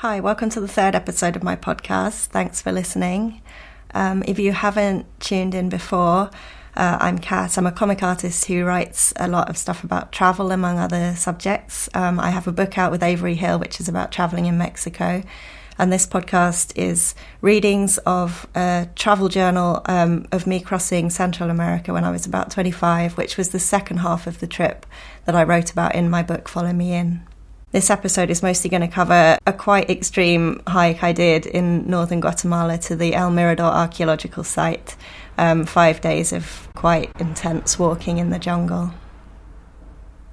Hi, welcome to the third episode of my podcast. Thanks for listening. Um, if you haven't tuned in before, uh, I'm Kat. I'm a comic artist who writes a lot of stuff about travel, among other subjects. Um, I have a book out with Avery Hill, which is about traveling in Mexico. And this podcast is readings of a travel journal um, of me crossing Central America when I was about 25, which was the second half of the trip that I wrote about in my book, Follow Me In. This episode is mostly going to cover a quite extreme hike I did in northern Guatemala to the El Mirador archaeological site. Um, five days of quite intense walking in the jungle.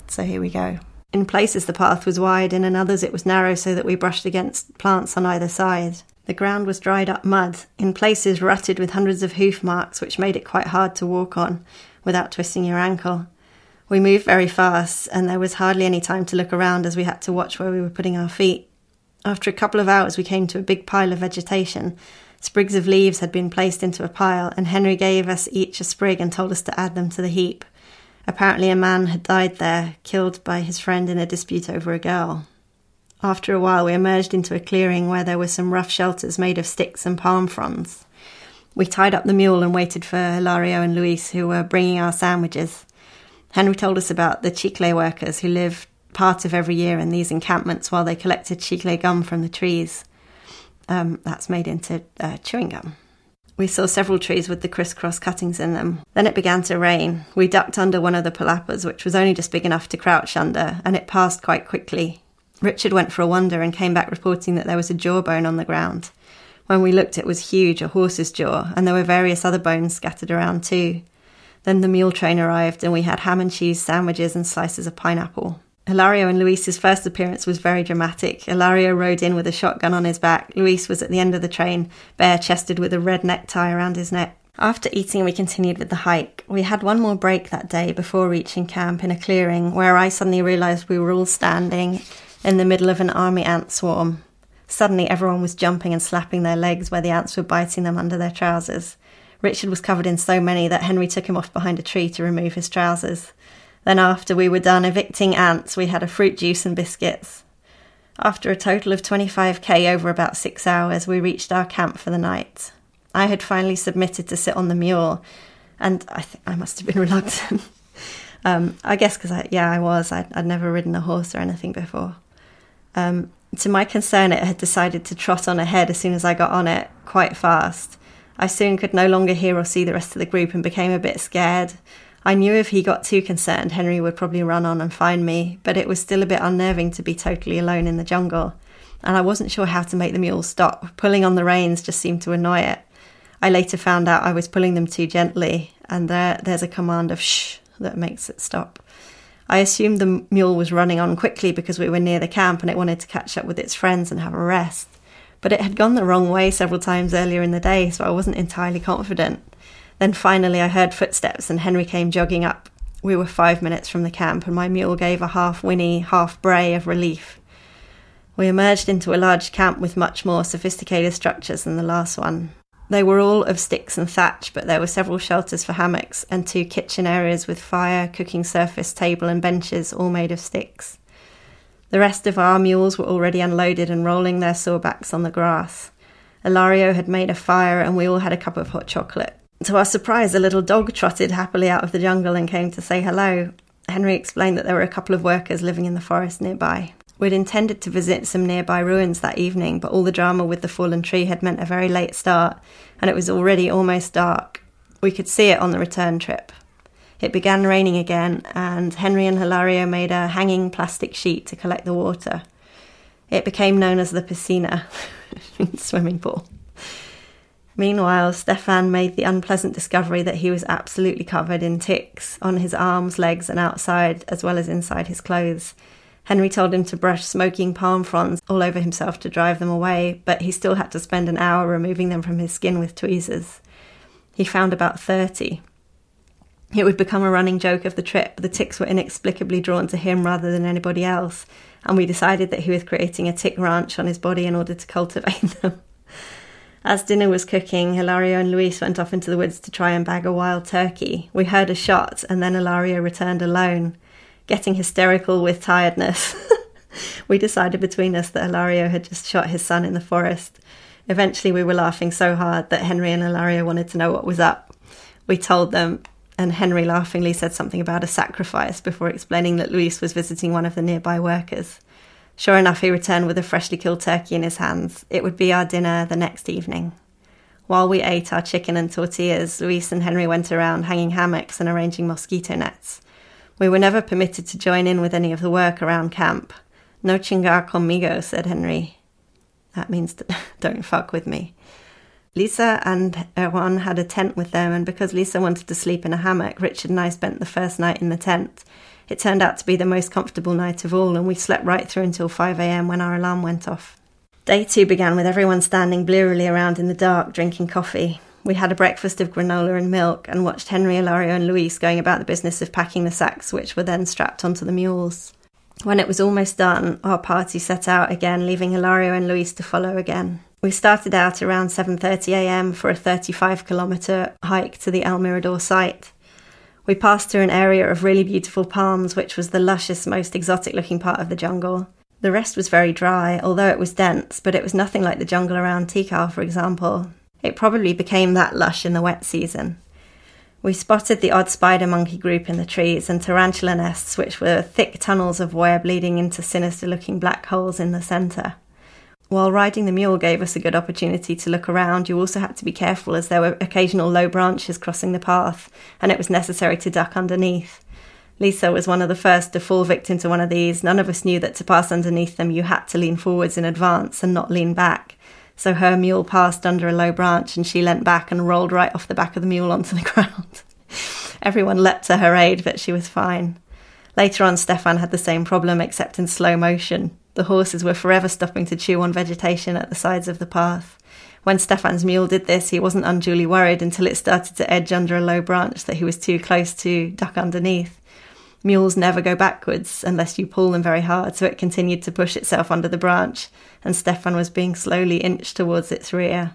So here we go. In places, the path was wide, and in others, it was narrow so that we brushed against plants on either side. The ground was dried up mud, in places rutted with hundreds of hoof marks, which made it quite hard to walk on without twisting your ankle. We moved very fast, and there was hardly any time to look around as we had to watch where we were putting our feet. After a couple of hours, we came to a big pile of vegetation. Sprigs of leaves had been placed into a pile, and Henry gave us each a sprig and told us to add them to the heap. Apparently, a man had died there, killed by his friend in a dispute over a girl. After a while, we emerged into a clearing where there were some rough shelters made of sticks and palm fronds. We tied up the mule and waited for Hilario and Luis, who were bringing our sandwiches. Henry told us about the chicle workers who lived part of every year in these encampments while they collected chicle gum from the trees. Um, that's made into uh, chewing gum. We saw several trees with the crisscross cuttings in them. Then it began to rain. We ducked under one of the palapas, which was only just big enough to crouch under, and it passed quite quickly. Richard went for a wander and came back reporting that there was a jawbone on the ground. When we looked, it was huge, a horse's jaw, and there were various other bones scattered around too. Then the mule train arrived, and we had ham and cheese sandwiches and slices of pineapple. Hilario and Luis's first appearance was very dramatic. Hilario rode in with a shotgun on his back. Luis was at the end of the train, bare chested with a red necktie around his neck. After eating, we continued with the hike. We had one more break that day before reaching camp in a clearing where I suddenly realised we were all standing in the middle of an army ant swarm. Suddenly, everyone was jumping and slapping their legs where the ants were biting them under their trousers. Richard was covered in so many that Henry took him off behind a tree to remove his trousers. Then, after we were done evicting ants, we had a fruit juice and biscuits. After a total of 25k over about six hours, we reached our camp for the night. I had finally submitted to sit on the mule, and I think I must have been reluctant. um, I guess because I, yeah, I was. I'd, I'd, never ridden a horse or anything before. Um, to my concern, it had decided to trot on ahead as soon as I got on it, quite fast. I soon could no longer hear or see the rest of the group and became a bit scared. I knew if he got too concerned, Henry would probably run on and find me, but it was still a bit unnerving to be totally alone in the jungle. And I wasn't sure how to make the mule stop. Pulling on the reins just seemed to annoy it. I later found out I was pulling them too gently, and there, there's a command of shh that makes it stop. I assumed the mule was running on quickly because we were near the camp and it wanted to catch up with its friends and have a rest but it had gone the wrong way several times earlier in the day, so I wasn't entirely confident. Then finally, I heard footsteps, and Henry came jogging up. We were five minutes from the camp, and my mule gave a half whinny, half bray of relief. We emerged into a large camp with much more sophisticated structures than the last one. They were all of sticks and thatch, but there were several shelters for hammocks and two kitchen areas with fire, cooking surface, table, and benches, all made of sticks. The rest of our mules were already unloaded and rolling their sore backs on the grass. Hilario had made a fire and we all had a cup of hot chocolate. To our surprise, a little dog trotted happily out of the jungle and came to say hello. Henry explained that there were a couple of workers living in the forest nearby. We'd intended to visit some nearby ruins that evening, but all the drama with the fallen tree had meant a very late start, and it was already almost dark. We could see it on the return trip. It began raining again, and Henry and Hilario made a hanging plastic sheet to collect the water. It became known as the piscina, swimming pool. Meanwhile, Stefan made the unpleasant discovery that he was absolutely covered in ticks on his arms, legs, and outside, as well as inside his clothes. Henry told him to brush smoking palm fronds all over himself to drive them away, but he still had to spend an hour removing them from his skin with tweezers. He found about 30, it would become a running joke of the trip. The ticks were inexplicably drawn to him rather than anybody else, and we decided that he was creating a tick ranch on his body in order to cultivate them. As dinner was cooking, Hilario and Luis went off into the woods to try and bag a wild turkey. We heard a shot, and then Hilario returned alone, getting hysterical with tiredness. we decided between us that Hilario had just shot his son in the forest. Eventually, we were laughing so hard that Henry and Hilario wanted to know what was up. We told them, and Henry laughingly said something about a sacrifice before explaining that Luis was visiting one of the nearby workers. Sure enough, he returned with a freshly killed turkey in his hands. It would be our dinner the next evening. While we ate our chicken and tortillas, Luis and Henry went around hanging hammocks and arranging mosquito nets. We were never permitted to join in with any of the work around camp. No chingar conmigo, said Henry. That means don't fuck with me. Lisa and Erwan had a tent with them, and because Lisa wanted to sleep in a hammock, Richard and I spent the first night in the tent. It turned out to be the most comfortable night of all, and we slept right through until 5am when our alarm went off. Day two began with everyone standing blearily around in the dark, drinking coffee. We had a breakfast of granola and milk and watched Henry, Hilario, and Luis going about the business of packing the sacks, which were then strapped onto the mules. When it was almost done, our party set out again, leaving Hilario and Luis to follow again. We started out around 7:30 a.m. for a 35 kilometer hike to the El Mirador site. We passed through an area of really beautiful palms, which was the luscious, most exotic looking part of the jungle. The rest was very dry, although it was dense, but it was nothing like the jungle around Tikal, for example. It probably became that lush in the wet season. We spotted the odd spider monkey group in the trees and tarantula nests, which were thick tunnels of web leading into sinister looking black holes in the centre. While riding the mule gave us a good opportunity to look around, you also had to be careful as there were occasional low branches crossing the path, and it was necessary to duck underneath. Lisa was one of the first to fall victim to one of these. None of us knew that to pass underneath them, you had to lean forwards in advance and not lean back. So her mule passed under a low branch and she leant back and rolled right off the back of the mule onto the ground. Everyone leapt to her aid, but she was fine. Later on, Stefan had the same problem, except in slow motion. The horses were forever stopping to chew on vegetation at the sides of the path. When Stefan's mule did this, he wasn't unduly worried until it started to edge under a low branch that he was too close to duck underneath. Mules never go backwards unless you pull them very hard, so it continued to push itself under the branch, and Stefan was being slowly inched towards its rear.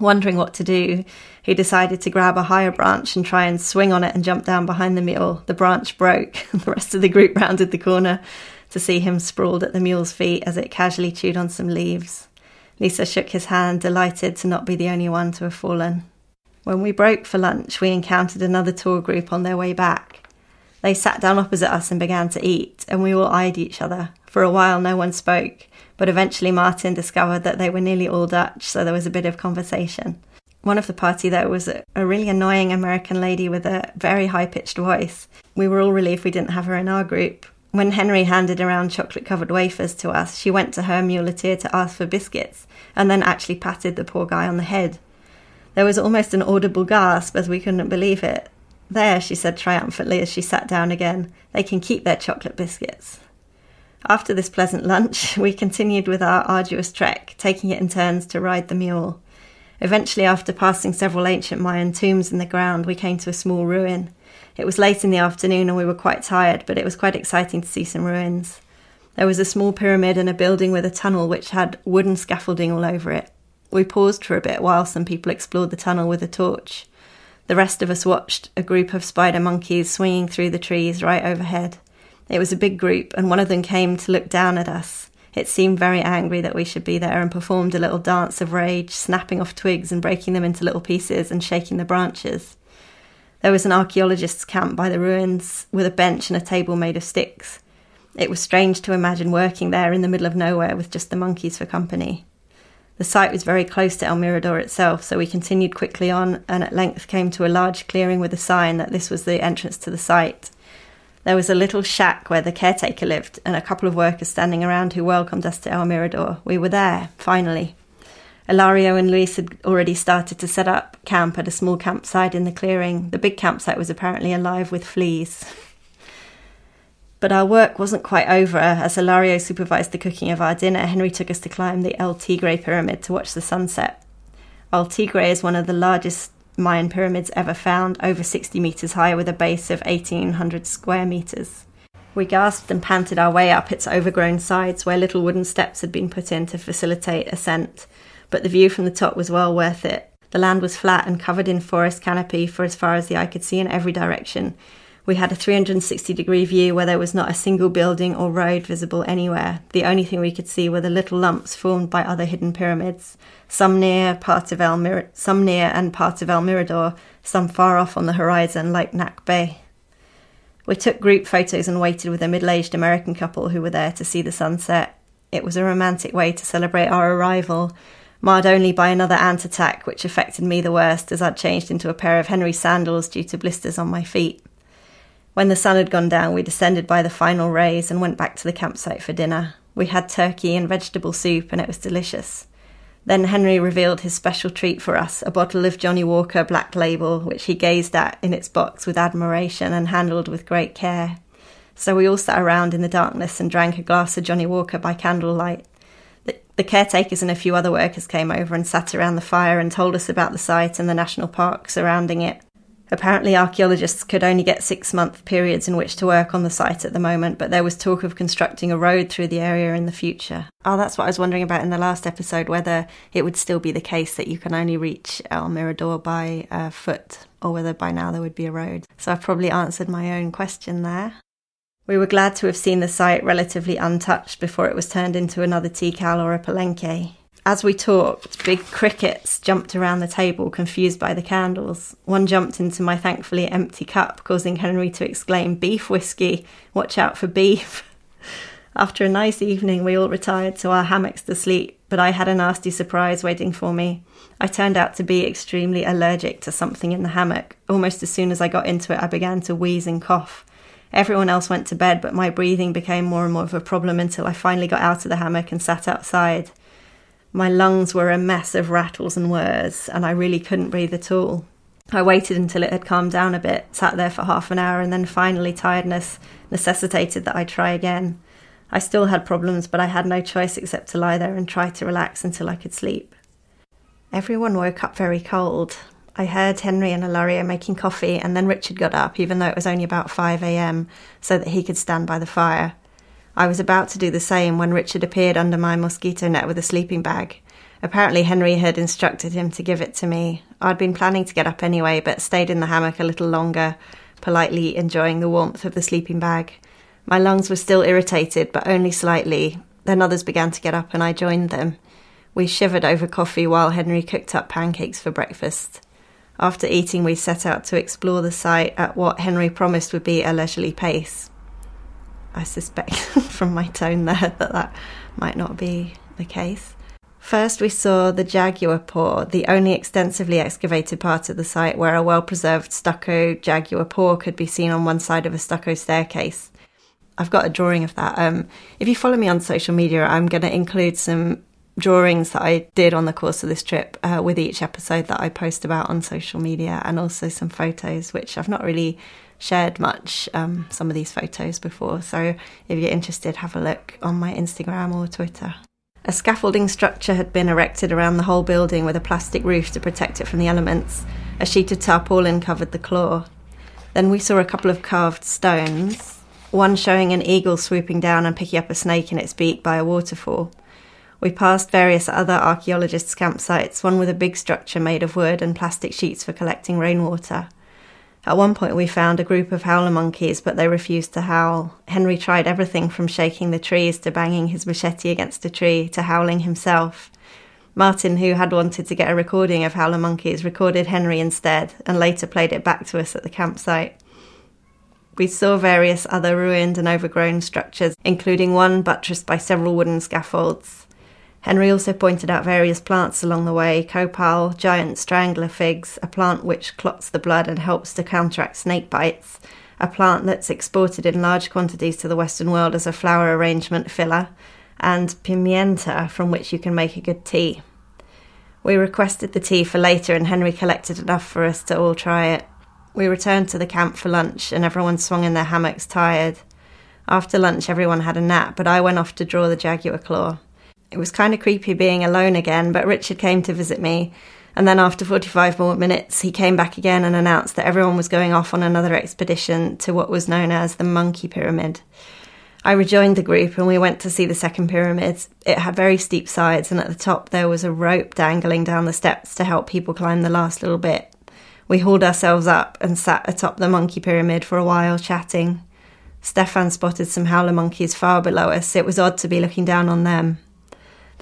Wondering what to do, he decided to grab a higher branch and try and swing on it and jump down behind the mule. The branch broke, and the rest of the group rounded the corner to see him sprawled at the mule's feet as it casually chewed on some leaves. Lisa shook his hand, delighted to not be the only one to have fallen. When we broke for lunch, we encountered another tour group on their way back. They sat down opposite us and began to eat, and we all eyed each other. For a while, no one spoke, but eventually Martin discovered that they were nearly all Dutch, so there was a bit of conversation. One of the party there was a really annoying American lady with a very high pitched voice. We were all relieved we didn't have her in our group, when Henry handed around chocolate covered wafers to us, she went to her muleteer to ask for biscuits and then actually patted the poor guy on the head. There was almost an audible gasp as we couldn't believe it. There, she said triumphantly as she sat down again, they can keep their chocolate biscuits. After this pleasant lunch, we continued with our arduous trek, taking it in turns to ride the mule. Eventually, after passing several ancient Mayan tombs in the ground, we came to a small ruin. It was late in the afternoon and we were quite tired, but it was quite exciting to see some ruins. There was a small pyramid and a building with a tunnel which had wooden scaffolding all over it. We paused for a bit while some people explored the tunnel with a torch. The rest of us watched a group of spider monkeys swinging through the trees right overhead. It was a big group, and one of them came to look down at us. It seemed very angry that we should be there and performed a little dance of rage, snapping off twigs and breaking them into little pieces and shaking the branches. There was an archaeologist's camp by the ruins with a bench and a table made of sticks. It was strange to imagine working there in the middle of nowhere with just the monkeys for company. The site was very close to El Mirador itself, so we continued quickly on and at length came to a large clearing with a sign that this was the entrance to the site. There was a little shack where the caretaker lived and a couple of workers standing around who welcomed us to El Mirador. We were there, finally. Hilario and Luis had already started to set up camp at a small campsite in the clearing. The big campsite was apparently alive with fleas. But our work wasn't quite over. As Hilario supervised the cooking of our dinner, Henry took us to climb the El Tigre pyramid to watch the sunset. El Tigre is one of the largest Mayan pyramids ever found, over 60 metres high with a base of 1800 square metres. We gasped and panted our way up its overgrown sides where little wooden steps had been put in to facilitate ascent but the view from the top was well worth it. The land was flat and covered in forest canopy for as far as the eye could see in every direction, We had a 360 degree view where there was not a single building or road visible anywhere. The only thing we could see were the little lumps formed by other hidden pyramids, some near part of El Mir- some near and part of El Mirador, some far off on the horizon like Nakbe. We took group photos and waited with a middle aged American couple who were there to see the sunset. It was a romantic way to celebrate our arrival, marred only by another ant attack, which affected me the worst as I'd changed into a pair of Henry sandals due to blisters on my feet. When the sun had gone down, we descended by the final rays and went back to the campsite for dinner. We had turkey and vegetable soup, and it was delicious. Then Henry revealed his special treat for us a bottle of Johnnie Walker Black Label, which he gazed at in its box with admiration and handled with great care. So we all sat around in the darkness and drank a glass of Johnnie Walker by candlelight. The, caretakers and a few other workers came over and sat around the fire and told us about the site and the national park surrounding it. Apparently, archaeologists could only get six month periods in which to work on the site at the moment, but there was talk of constructing a road through the area in the future. Oh, that's what I was wondering about in the last episode whether it would still be the case that you can only reach El Mirador by uh, foot, or whether by now there would be a road. So I've probably answered my own question there. We were glad to have seen the site relatively untouched before it was turned into another Tikal or a palenque. As we talked, big crickets jumped around the table, confused by the candles. One jumped into my thankfully empty cup, causing Henry to exclaim, Beef whiskey, watch out for beef. After a nice evening, we all retired to our hammocks to sleep, but I had a nasty surprise waiting for me. I turned out to be extremely allergic to something in the hammock. Almost as soon as I got into it, I began to wheeze and cough. Everyone else went to bed, but my breathing became more and more of a problem until I finally got out of the hammock and sat outside. My lungs were a mess of rattles and whirs, and I really couldn't breathe at all. I waited until it had calmed down a bit, sat there for half an hour, and then finally tiredness necessitated that I try again. I still had problems, but I had no choice except to lie there and try to relax until I could sleep. Everyone woke up very cold. I heard Henry and Ilaria making coffee, and then Richard got up, even though it was only about 5 a.m., so that he could stand by the fire. I was about to do the same when Richard appeared under my mosquito net with a sleeping bag. Apparently, Henry had instructed him to give it to me. I'd been planning to get up anyway, but stayed in the hammock a little longer, politely enjoying the warmth of the sleeping bag. My lungs were still irritated, but only slightly. Then others began to get up, and I joined them. We shivered over coffee while Henry cooked up pancakes for breakfast. After eating, we set out to explore the site at what Henry promised would be a leisurely pace. I suspect from my tone there that that might not be the case. First, we saw the Jaguar Paw, the only extensively excavated part of the site where a well preserved stucco jaguar paw could be seen on one side of a stucco staircase. I've got a drawing of that. Um, if you follow me on social media, I'm going to include some drawings that I did on the course of this trip uh, with each episode that I post about on social media, and also some photos, which I've not really shared much um, some of these photos before. So if you're interested, have a look on my Instagram or Twitter. A scaffolding structure had been erected around the whole building with a plastic roof to protect it from the elements. A sheet of tarpaulin covered the claw. Then we saw a couple of carved stones, one showing an eagle swooping down and picking up a snake in its beak by a waterfall. We passed various other archaeologists' campsites, one with a big structure made of wood and plastic sheets for collecting rainwater. At one point, we found a group of howler monkeys, but they refused to howl. Henry tried everything from shaking the trees to banging his machete against a tree to howling himself. Martin, who had wanted to get a recording of howler monkeys, recorded Henry instead and later played it back to us at the campsite. We saw various other ruined and overgrown structures, including one buttressed by several wooden scaffolds. Henry also pointed out various plants along the way copal, giant strangler figs, a plant which clots the blood and helps to counteract snake bites, a plant that's exported in large quantities to the Western world as a flower arrangement filler, and pimienta, from which you can make a good tea. We requested the tea for later, and Henry collected enough for us to all try it. We returned to the camp for lunch, and everyone swung in their hammocks tired. After lunch, everyone had a nap, but I went off to draw the jaguar claw. It was kind of creepy being alone again, but Richard came to visit me. And then after 45 more minutes, he came back again and announced that everyone was going off on another expedition to what was known as the Monkey Pyramid. I rejoined the group and we went to see the second pyramid. It had very steep sides, and at the top there was a rope dangling down the steps to help people climb the last little bit. We hauled ourselves up and sat atop the monkey pyramid for a while, chatting. Stefan spotted some howler monkeys far below us. It was odd to be looking down on them.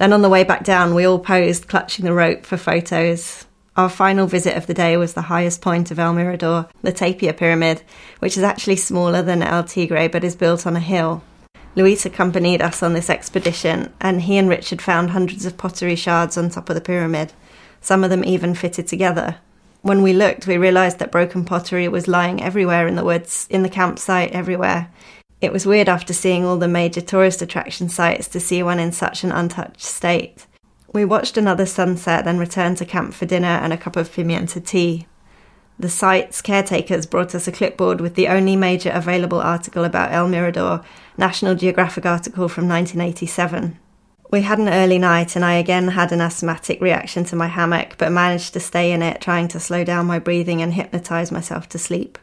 Then on the way back down, we all posed, clutching the rope for photos. Our final visit of the day was the highest point of El Mirador, the Tapia Pyramid, which is actually smaller than El Tigre but is built on a hill. Luis accompanied us on this expedition, and he and Richard found hundreds of pottery shards on top of the pyramid, some of them even fitted together. When we looked, we realised that broken pottery was lying everywhere in the woods, in the campsite, everywhere. It was weird after seeing all the major tourist attraction sites to see one in such an untouched state. We watched another sunset, then returned to camp for dinner and a cup of pimienta tea. The site's caretakers brought us a clipboard with the only major available article about El Mirador, National Geographic article from 1987. We had an early night, and I again had an asthmatic reaction to my hammock, but managed to stay in it, trying to slow down my breathing and hypnotise myself to sleep.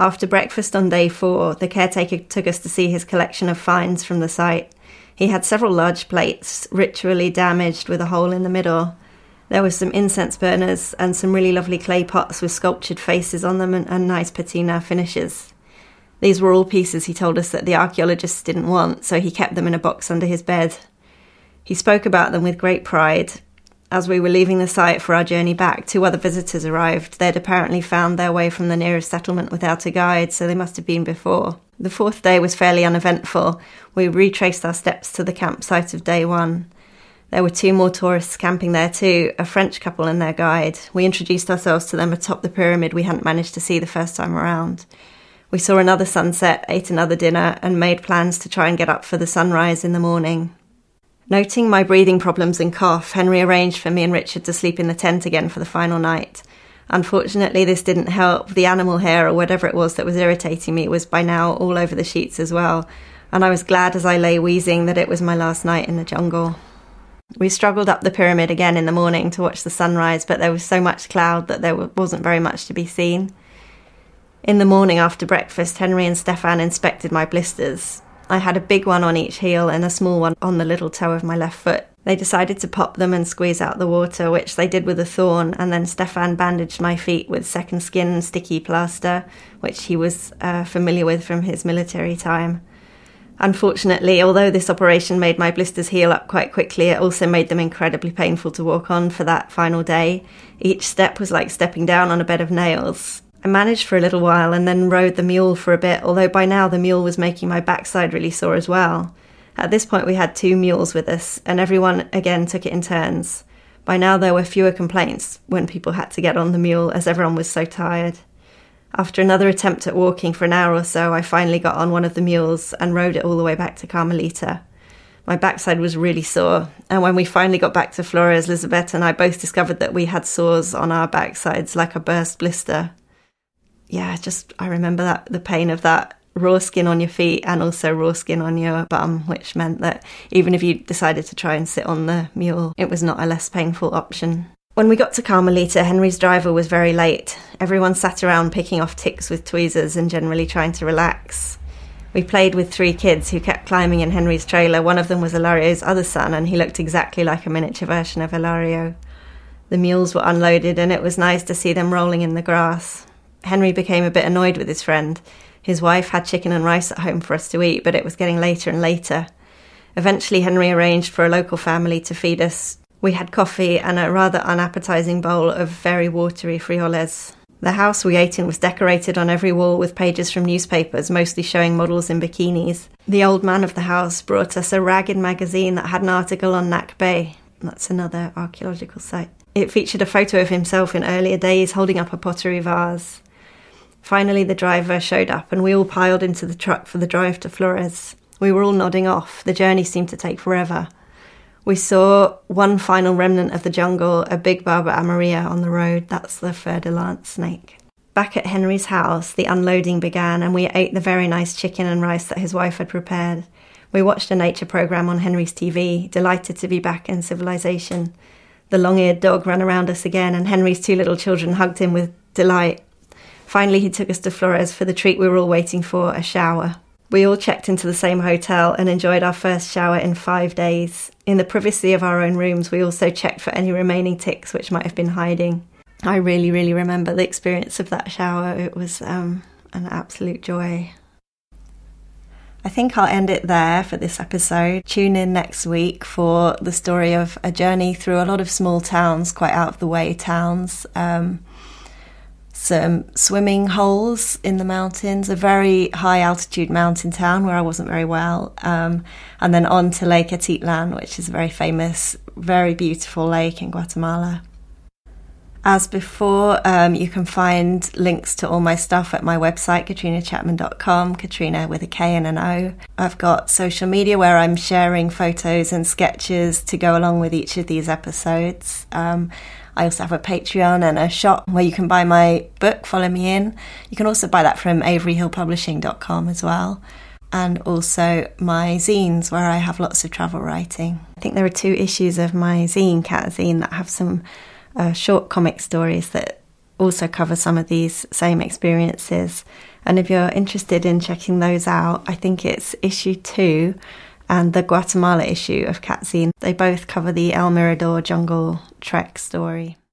After breakfast on day four, the caretaker took us to see his collection of finds from the site. He had several large plates, ritually damaged with a hole in the middle. There were some incense burners and some really lovely clay pots with sculptured faces on them and, and nice patina finishes. These were all pieces he told us that the archaeologists didn't want, so he kept them in a box under his bed. He spoke about them with great pride. As we were leaving the site for our journey back, two other visitors arrived. They'd apparently found their way from the nearest settlement without a guide, so they must have been before. The fourth day was fairly uneventful. We retraced our steps to the campsite of day one. There were two more tourists camping there too, a French couple and their guide. We introduced ourselves to them atop the pyramid we hadn't managed to see the first time around. We saw another sunset, ate another dinner, and made plans to try and get up for the sunrise in the morning. Noting my breathing problems and cough, Henry arranged for me and Richard to sleep in the tent again for the final night. Unfortunately, this didn't help. The animal hair or whatever it was that was irritating me was by now all over the sheets as well, and I was glad as I lay wheezing that it was my last night in the jungle. We struggled up the pyramid again in the morning to watch the sunrise, but there was so much cloud that there wasn't very much to be seen. In the morning after breakfast, Henry and Stefan inspected my blisters. I had a big one on each heel and a small one on the little toe of my left foot. They decided to pop them and squeeze out the water, which they did with a thorn, and then Stefan bandaged my feet with second skin sticky plaster, which he was uh, familiar with from his military time. Unfortunately, although this operation made my blisters heal up quite quickly, it also made them incredibly painful to walk on for that final day. Each step was like stepping down on a bed of nails. I managed for a little while and then rode the mule for a bit, although by now the mule was making my backside really sore as well. At this point, we had two mules with us, and everyone again took it in turns. By now, there were fewer complaints when people had to get on the mule, as everyone was so tired. After another attempt at walking for an hour or so, I finally got on one of the mules and rode it all the way back to Carmelita. My backside was really sore, and when we finally got back to Flores, Elizabeth and I both discovered that we had sores on our backsides like a burst blister. Yeah, just I remember that the pain of that raw skin on your feet and also raw skin on your bum, which meant that even if you decided to try and sit on the mule, it was not a less painful option. When we got to Carmelita, Henry's driver was very late. Everyone sat around picking off ticks with tweezers and generally trying to relax. We played with three kids who kept climbing in Henry's trailer. One of them was Hilario's other son, and he looked exactly like a miniature version of Hilario. The mules were unloaded, and it was nice to see them rolling in the grass. Henry became a bit annoyed with his friend. His wife had chicken and rice at home for us to eat, but it was getting later and later. Eventually, Henry arranged for a local family to feed us we had coffee and a rather unappetizing bowl of very watery frijoles. The house we ate in was decorated on every wall with pages from newspapers, mostly showing models in bikinis. The old man of the house brought us a ragged magazine that had an article on Nakbe. That's another archaeological site. It featured a photo of himself in earlier days holding up a pottery vase. Finally, the driver showed up and we all piled into the truck for the drive to Flores. We were all nodding off. The journey seemed to take forever. We saw one final remnant of the jungle, a big Barba amarilla on the road. That's the fer de lance snake. Back at Henry's house, the unloading began, and we ate the very nice chicken and rice that his wife had prepared. We watched a nature program on Henry's TV, delighted to be back in civilization. The long eared dog ran around us again, and Henry's two little children hugged him with delight. Finally, he took us to Flores for the treat we were all waiting for a shower. We all checked into the same hotel and enjoyed our first shower in five days. In the privacy of our own rooms, we also checked for any remaining ticks which might have been hiding. I really, really remember the experience of that shower. It was um, an absolute joy. I think I'll end it there for this episode. Tune in next week for the story of a journey through a lot of small towns, quite out of the way towns. Um, some swimming holes in the mountains, a very high altitude mountain town where I wasn't very well, um, and then on to Lake Atitlan, which is a very famous, very beautiful lake in Guatemala. As before, um, you can find links to all my stuff at my website, katrionachapman.com, Katriona with a K and an O. I've got social media where I'm sharing photos and sketches to go along with each of these episodes. Um, I also have a Patreon and a shop where you can buy my book, Follow Me In. You can also buy that from averyhillpublishing.com as well. And also my zines, where I have lots of travel writing. I think there are two issues of my zine, Katzine, that have some uh, short comic stories that also cover some of these same experiences. And if you're interested in checking those out, I think it's issue two and the Guatemala issue of Katzine. They both cover the El Mirador jungle trek story.